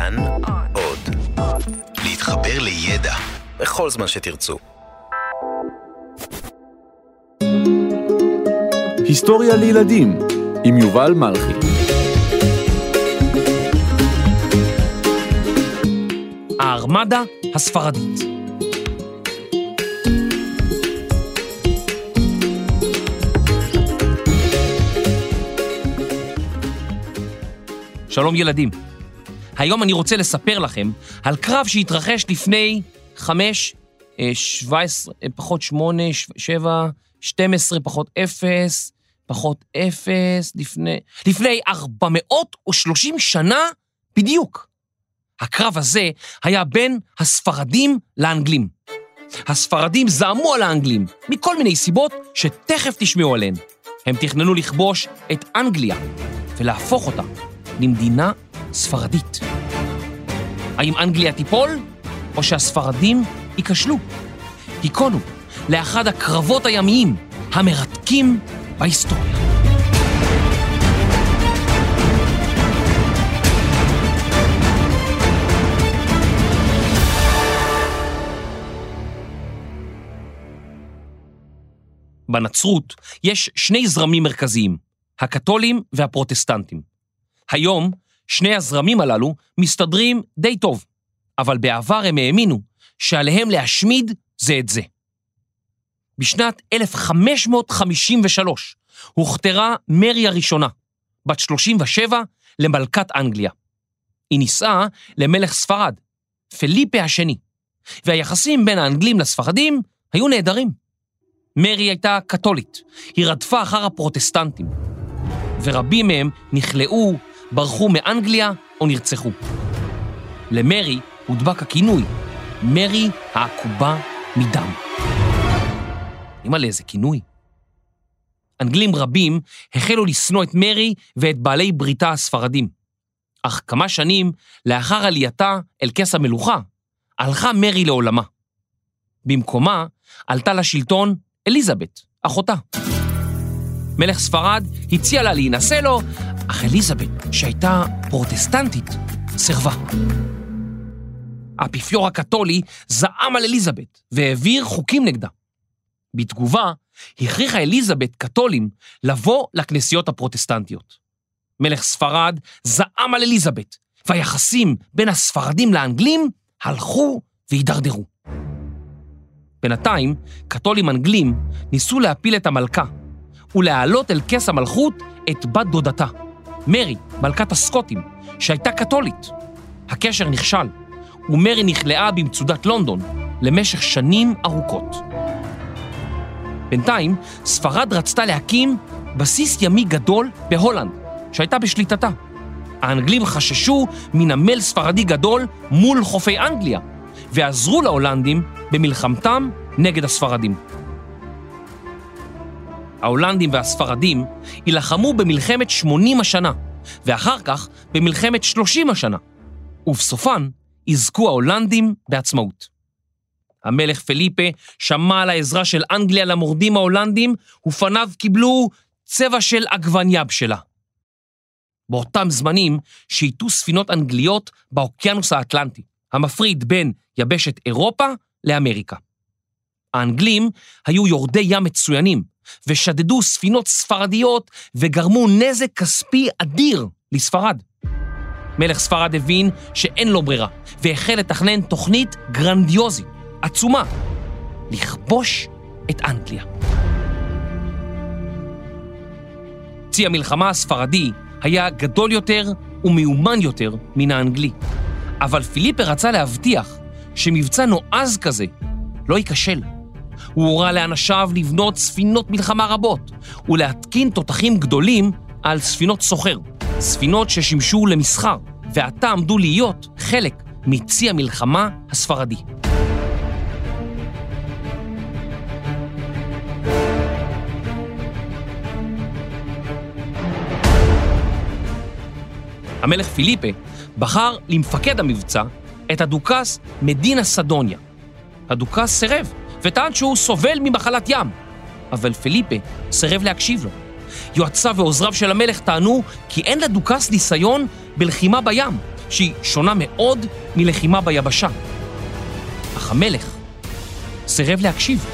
כאן עוד. להתחבר לידע בכל זמן שתרצו. היסטוריה לילדים עם יובל מלכי. הארמדה הספרדית. שלום ילדים. היום אני רוצה לספר לכם על קרב שהתרחש לפני חמש, אה, שבע עשרה, אה, פחות שמונה, ש- שבע, שתים עשרה, פחות אפס, פחות אפס, לפני, לפני 430 שנה בדיוק. הקרב הזה היה בין הספרדים לאנגלים. הספרדים זעמו על האנגלים, מכל מיני סיבות שתכף תשמעו עליהן. הם תכננו לכבוש את אנגליה ולהפוך אותה למדינה ספרדית. האם אנגליה תיפול, או שהספרדים ייכשלו? היכונו לאחד הקרבות הימיים המרתקים בהיסטוריה. בנצרות יש שני זרמים מרכזיים, הקתולים והפרוטסטנטים. היום שני הזרמים הללו מסתדרים די טוב, אבל בעבר הם האמינו שעליהם להשמיד זה את זה. בשנת 1553 הוכתרה מרי הראשונה, בת 37, למלכת אנגליה. היא נישאה למלך ספרד, פליפה השני, והיחסים בין האנגלים לספרדים היו נהדרים. מרי הייתה קתולית, היא רדפה אחר הפרוטסטנטים, ורבים מהם נכלאו, ברחו מאנגליה או נרצחו. למרי הודבק הכינוי, מרי העקובה מדם. אימא'לה, איזה כינוי. אנגלים רבים החלו לשנוא את מרי ואת בעלי בריתה הספרדים. אך כמה שנים לאחר עלייתה אל כס המלוכה, הלכה מרי לעולמה. במקומה עלתה לשלטון אליזבת, אחותה. מלך ספרד הציע לה להינשא לו, אך אליזבת, שהייתה פרוטסטנטית, סירבה. האפיפיור הקתולי זעם על אליזבת והעביר חוקים נגדה. בתגובה, הכריחה אליזבת קתולים לבוא לכנסיות הפרוטסטנטיות. מלך ספרד זעם על אליזבת, והיחסים בין הספרדים לאנגלים הלכו והידרדרו. בינתיים, קתולים אנגלים ניסו להפיל את המלכה ולהעלות אל כס המלכות את בת דודתה, מרי, מלכת הסקוטים, שהייתה קתולית. הקשר נכשל, ומרי נכלאה במצודת לונדון למשך שנים ארוכות. בינתיים, ספרד רצתה להקים בסיס ימי גדול בהולנד, שהייתה בשליטתה. האנגלים חששו מנמל ספרדי גדול מול חופי אנגליה, ועזרו להולנדים במלחמתם נגד הספרדים. ההולנדים והספרדים יילחמו במלחמת 80 השנה, ואחר כך במלחמת 30 השנה, ובסופן יזכו ההולנדים בעצמאות. המלך פליפה שמע על העזרה של אנגליה למורדים ההולנדים, ופניו קיבלו צבע של עגבניה בשלה. באותם זמנים שייטו ספינות אנגליות באוקיינוס האטלנטי, המפריד בין יבשת אירופה לאמריקה. האנגלים היו יורדי ים מצוינים, ושדדו ספינות ספרדיות וגרמו נזק כספי אדיר לספרד. מלך ספרד הבין שאין לו ברירה, והחל לתכנן תוכנית גרנדיוזית, עצומה, לכבוש את אנגליה. צי המלחמה הספרדי היה גדול יותר ומיומן יותר מן האנגלי, אבל פיליפה רצה להבטיח שמבצע נועז כזה לא ייכשל. הוא הורה לאנשיו לבנות ספינות מלחמה רבות ולהתקין תותחים גדולים על ספינות סוחר, ספינות ששימשו למסחר, ועתה עמדו להיות חלק מצי המלחמה הספרדי. המלך פיליפה בחר למפקד המבצע את הדוכס מדינה סדוניה. הדוכס סירב וטען שהוא סובל ממחלת ים, אבל פיליפה סירב להקשיב לו. יועציו ועוזריו של המלך טענו כי אין לדוכס ניסיון בלחימה בים, שהיא שונה מאוד מלחימה ביבשה. אך המלך סירב להקשיב.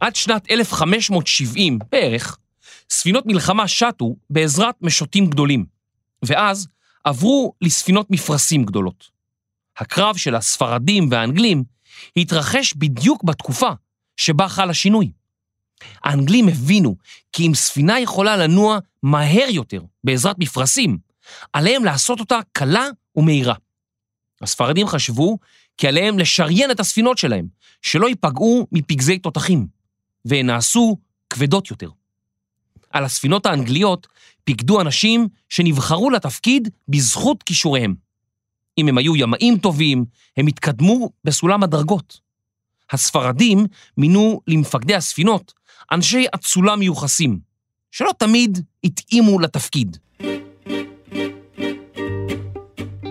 עד שנת 1570 בערך, ספינות מלחמה שטו בעזרת משוטים גדולים, ואז עברו לספינות מפרשים גדולות. הקרב של הספרדים והאנגלים התרחש בדיוק בתקופה שבה חל השינוי. האנגלים הבינו כי אם ספינה יכולה לנוע מהר יותר בעזרת מפרשים, עליהם לעשות אותה קלה ומהירה. הספרדים חשבו כי עליהם לשריין את הספינות שלהם, שלא ייפגעו מפגזי תותחים, והן נעשו כבדות יותר. על הספינות האנגליות פיקדו אנשים שנבחרו לתפקיד בזכות כישוריהם. אם הם היו ימאים טובים, הם התקדמו בסולם הדרגות. הספרדים מינו למפקדי הספינות אנשי אצולה מיוחסים, שלא תמיד התאימו לתפקיד.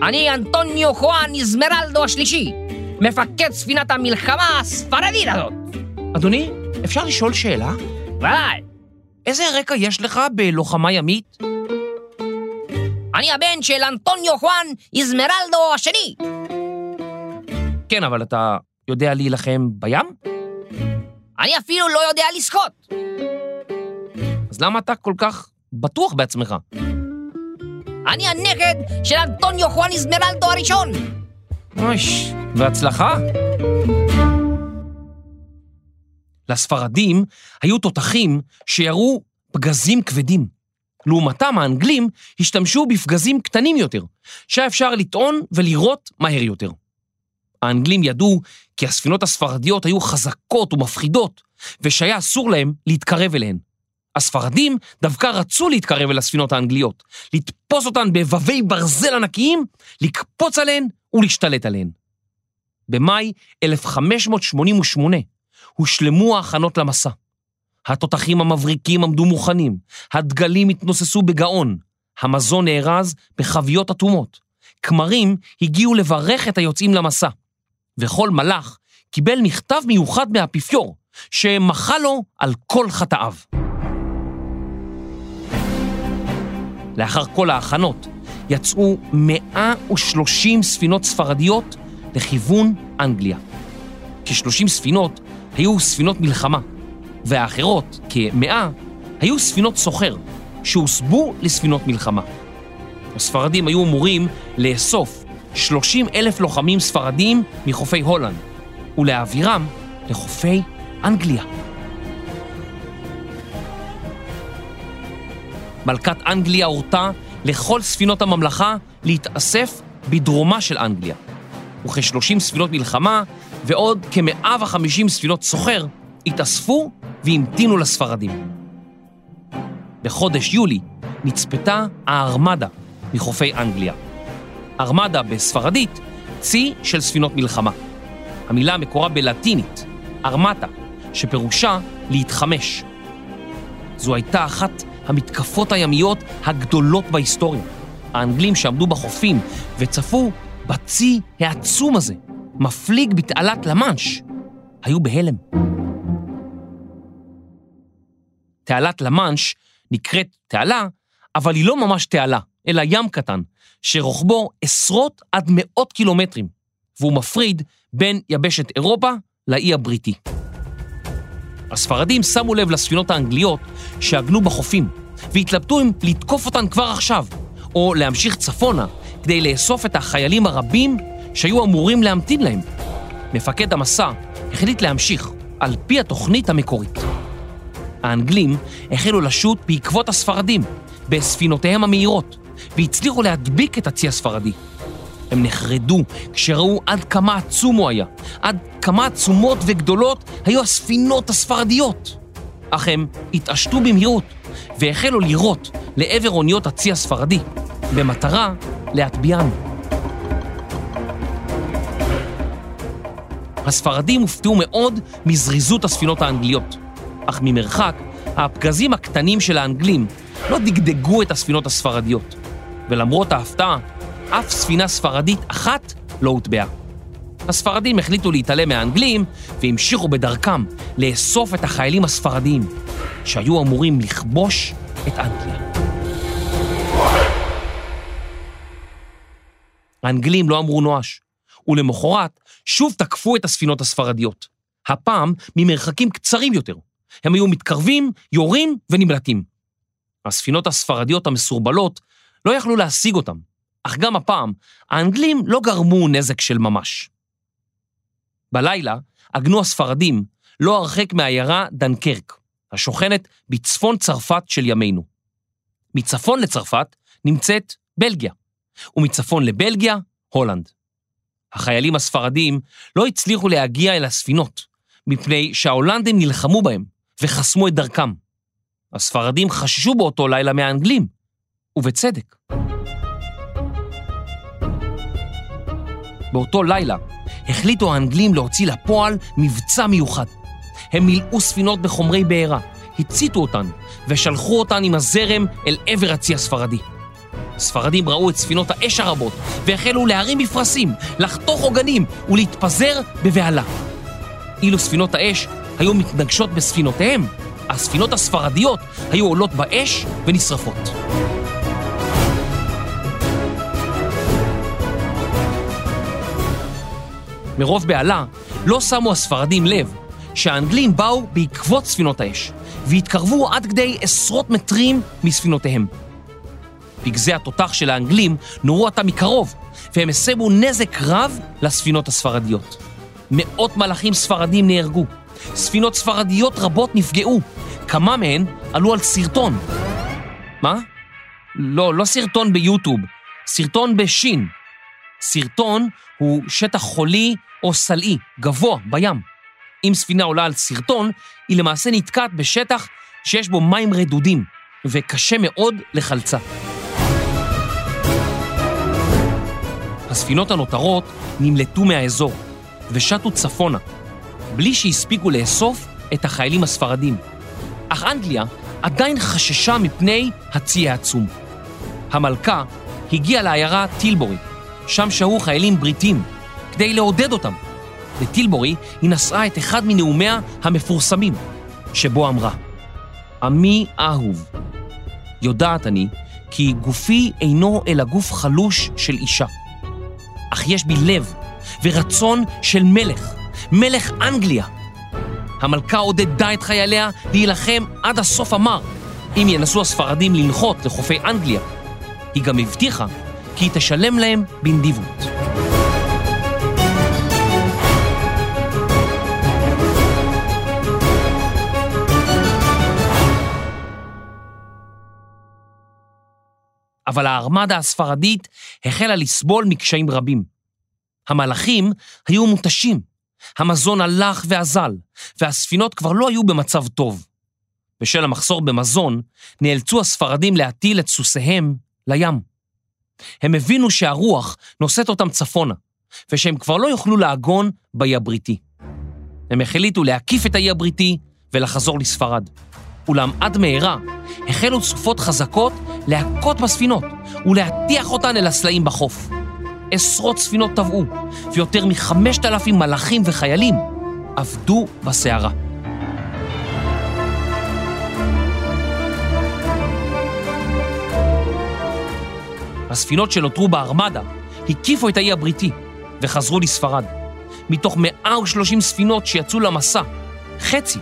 אני אנטוניו חואן איזמרלדו השלישי, מפקד ספינת המלחמה הספרדית הזאת. אדוני, אפשר לשאול שאלה? ודאי, איזה רקע יש לך בלוחמה ימית? אני הבן של אנטוניו חואן איזמרלדו השני. כן, אבל אתה יודע להילחם בים? אני אפילו לא יודע לשחות. אז למה אתה כל כך בטוח בעצמך? אני הנכד של אנטוניו חואן איזמרלדו הראשון. אויש, והצלחה? לספרדים היו תותחים שירו פגזים כבדים. לעומתם האנגלים השתמשו בפגזים קטנים יותר, שהיה אפשר לטעון ולירות מהר יותר. האנגלים ידעו כי הספינות הספרדיות היו חזקות ומפחידות, ושהיה אסור להם להתקרב אליהן. הספרדים דווקא רצו להתקרב אל הספינות האנגליות, לתפוס אותן בבבי ברזל ענקיים, לקפוץ עליהן ולהשתלט עליהן. במאי 1588 הושלמו ההכנות למסע. התותחים המבריקים עמדו מוכנים, הדגלים התנוססו בגאון, המזון נארז בחביות אטומות, כמרים הגיעו לברך את היוצאים למסע, וכל מלאך קיבל מכתב מיוחד מהאפיפיור, שמחה לו על כל חטאיו. לאחר כל ההכנות, יצאו 130 ספינות ספרדיות לכיוון אנגליה. כ-30 ספינות היו ספינות מלחמה, והאחרות, כמאה, היו ספינות סוחר, שהוסבו לספינות מלחמה. הספרדים היו אמורים לאסוף 30 אלף לוחמים ספרדים מחופי הולנד, ולהעבירם לחופי אנגליה. מלכת אנגליה הורתה לכל ספינות הממלכה להתאסף בדרומה של אנגליה, וכ-30 ספינות מלחמה ועוד כ-150 ספינות סוחר התאספו והמתינו לספרדים. בחודש יולי נצפתה הארמדה מחופי אנגליה. ארמדה בספרדית, צי של ספינות מלחמה. המילה מקורה בלטינית, ארמטה, שפירושה להתחמש. זו הייתה אחת המתקפות הימיות הגדולות בהיסטוריה. האנגלים שעמדו בחופים וצפו בצי העצום הזה, מפליג בתעלת למאנש, היו בהלם. תעלת למאנש נקראת תעלה, אבל היא לא ממש תעלה, אלא ים קטן, שרוחבו עשרות עד מאות קילומטרים, והוא מפריד בין יבשת אירופה לאי הבריטי. הספרדים שמו לב לספינות האנגליות שעגנו בחופים, והתלבטו אם לתקוף אותן כבר עכשיו, או להמשיך צפונה כדי לאסוף את החיילים הרבים שהיו אמורים להמתין להם. מפקד המסע החליט להמשיך, על פי התוכנית המקורית. האנגלים החלו לשוט בעקבות הספרדים, בספינותיהם המהירות, והצליחו להדביק את הצי הספרדי. הם נחרדו כשראו עד כמה עצום הוא היה, עד כמה עצומות וגדולות היו הספינות הספרדיות. אך הם התעשתו במהירות והחלו לירות לעבר אוניות הצי הספרדי, במטרה להטביען. הספרדים הופתעו מאוד מזריזות הספינות האנגליות, אך ממרחק, הפגזים הקטנים של האנגלים לא דגדגו את הספינות הספרדיות, ולמרות ההפתעה, אף ספינה ספרדית אחת לא הוטבעה. הספרדים החליטו להתעלם מהאנגלים והמשיכו בדרכם לאסוף את החיילים הספרדיים. שהיו אמורים לכבוש את אנגליה. האנגלים לא אמרו נואש, ולמחרת שוב תקפו את הספינות הספרדיות. הפעם ממרחקים קצרים יותר. הם היו מתקרבים, יורים ונמלטים. הספינות הספרדיות המסורבלות לא יכלו להשיג אותם, אך גם הפעם האנגלים לא גרמו נזק של ממש. בלילה עגנו הספרדים לא הרחק מהעיירה דנקרק, השוכנת בצפון צרפת של ימינו. מצפון לצרפת נמצאת בלגיה, ומצפון לבלגיה, הולנד. החיילים הספרדים לא הצליחו להגיע אל הספינות, מפני שההולנדים נלחמו בהם וחסמו את דרכם. הספרדים חששו באותו לילה מהאנגלים, ובצדק. באותו לילה החליטו האנגלים להוציא לפועל מבצע מיוחד. הם מילאו ספינות בחומרי בעירה, הציתו אותן ושלחו אותן עם הזרם אל עבר הצי הספרדי. הספרדים ראו את ספינות האש הרבות והחלו להרים מפרשים, לחתוך עוגנים ולהתפזר בבהלה. אילו ספינות האש היו מתנגשות בספינותיהם, הספינות הספרדיות היו עולות באש ונשרפות. מרוב בהלה לא שמו הספרדים לב שהאנגלים באו בעקבות ספינות האש והתקרבו עד כדי עשרות מטרים מספינותיהם. פגזי התותח של האנגלים נורו עתה מקרוב והם הסבו נזק רב לספינות הספרדיות. מאות מלאכים ספרדים נהרגו, ספינות ספרדיות רבות נפגעו, כמה מהן עלו על סרטון. מה? לא, לא סרטון ביוטיוב, סרטון בשין. סרטון הוא שטח חולי או סלעי, גבוה, בים. אם ספינה עולה על סרטון, היא למעשה נתקעת בשטח שיש בו מים רדודים, וקשה מאוד לחלצה. הספינות הנותרות נמלטו מהאזור ושטו צפונה, בלי שהספיקו לאסוף את החיילים הספרדים. אך אנגליה עדיין חששה מפני הצי העצום. המלכה הגיעה לעיירה טילבורי, שם שהו חיילים בריטים, כדי לעודד אותם. בטילבורי היא נשאה את אחד מנאומיה המפורסמים, שבו אמרה, עמי אהוב, יודעת אני כי גופי אינו אלא גוף חלוש של אישה, אך יש בי לב ורצון של מלך, מלך אנגליה. המלכה עודדה את חייליה להילחם עד הסוף המר, אם ינסו הספרדים לנחות לחופי אנגליה. היא גם הבטיחה כי היא תשלם להם בנדיבות. אבל הארמדה הספרדית החלה לסבול מקשיים רבים. המלאכים היו מותשים, המזון הלך ואזל, והספינות כבר לא היו במצב טוב. בשל המחסור במזון, נאלצו הספרדים להטיל את סוסיהם לים. הם הבינו שהרוח נושאת אותם צפונה, ושהם כבר לא יוכלו לעגון באי הבריטי. הם החליטו להקיף את האי הבריטי ולחזור לספרד. אולם עד מהרה החלו סופות חזקות להכות בספינות ולהטיח אותן אל הסלעים בחוף. עשרות ספינות טבעו, ויותר מחמשת אלפים מלאכים וחיילים עבדו בסערה. הספינות שנותרו בארמדה הקיפו את האי הבריטי וחזרו לספרד. מתוך 130 ספינות שיצאו למסע, חצי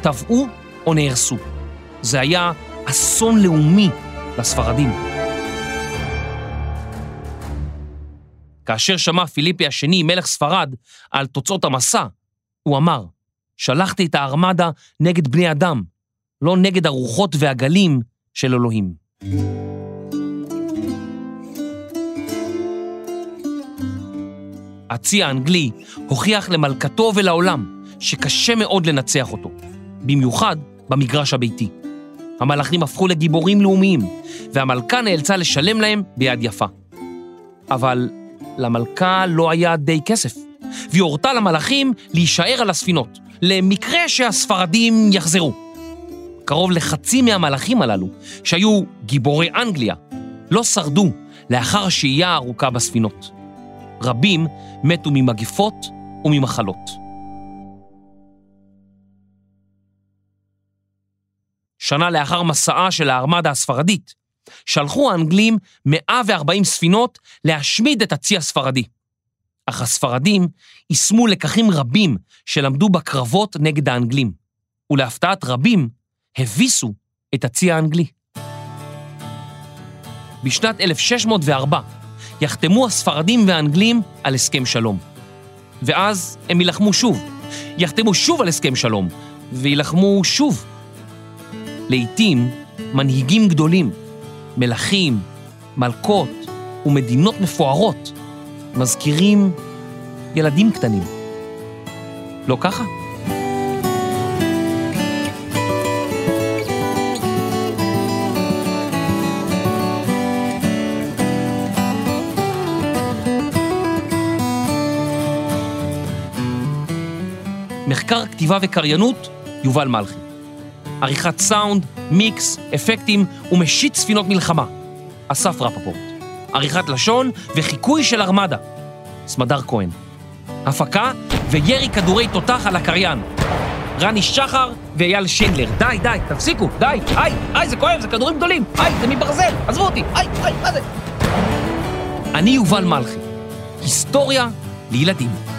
טבעו או נהרסו. זה היה אסון לאומי לספרדים. כאשר שמע פיליפי השני, מלך ספרד, על תוצאות המסע, הוא אמר, שלחתי את הארמדה נגד בני אדם, לא נגד הרוחות והגלים של אלוהים. הצי האנגלי הוכיח למלכתו ולעולם שקשה מאוד לנצח אותו, במיוחד במגרש הביתי. המלאכים הפכו לגיבורים לאומיים, והמלכה נאלצה לשלם להם ביד יפה. אבל למלכה לא היה די כסף, והיא הורתה למלאכים להישאר על הספינות, למקרה שהספרדים יחזרו. קרוב לחצי מהמלאכים הללו, שהיו גיבורי אנגליה, לא שרדו לאחר השהייה הארוכה בספינות. רבים מתו ממגפות וממחלות. שנה לאחר מסעה של הארמדה הספרדית, שלחו האנגלים 140 ספינות להשמיד את הצי הספרדי. אך הספרדים יישמו לקחים רבים שלמדו בקרבות נגד האנגלים, ולהפתעת רבים, הביסו את הצי האנגלי. בשנת 1604 יחתמו הספרדים והאנגלים על הסכם שלום. ואז הם יילחמו שוב, יחתמו שוב על הסכם שלום, ויילחמו שוב. לעתים מנהיגים גדולים, מלכים, מלכות ומדינות מפוארות מזכירים ילדים קטנים. לא ככה? מחקר כתיבה וקריינות, יובל מלכי. עריכת סאונד, מיקס, אפקטים ומשיט ספינות מלחמה, אסף רפפורט. עריכת לשון וחיקוי של ארמדה, סמדר כהן. הפקה וירי כדורי תותח על הקריין. רני שחר ואייל שינדלר. די, די, תפסיקו, די, היי, היי, זה כואב, זה כדורים גדולים, היי, זה מברזל, עזבו אותי, היי, היי, מה זה? אני יובל מלכי. היסטוריה לילדים.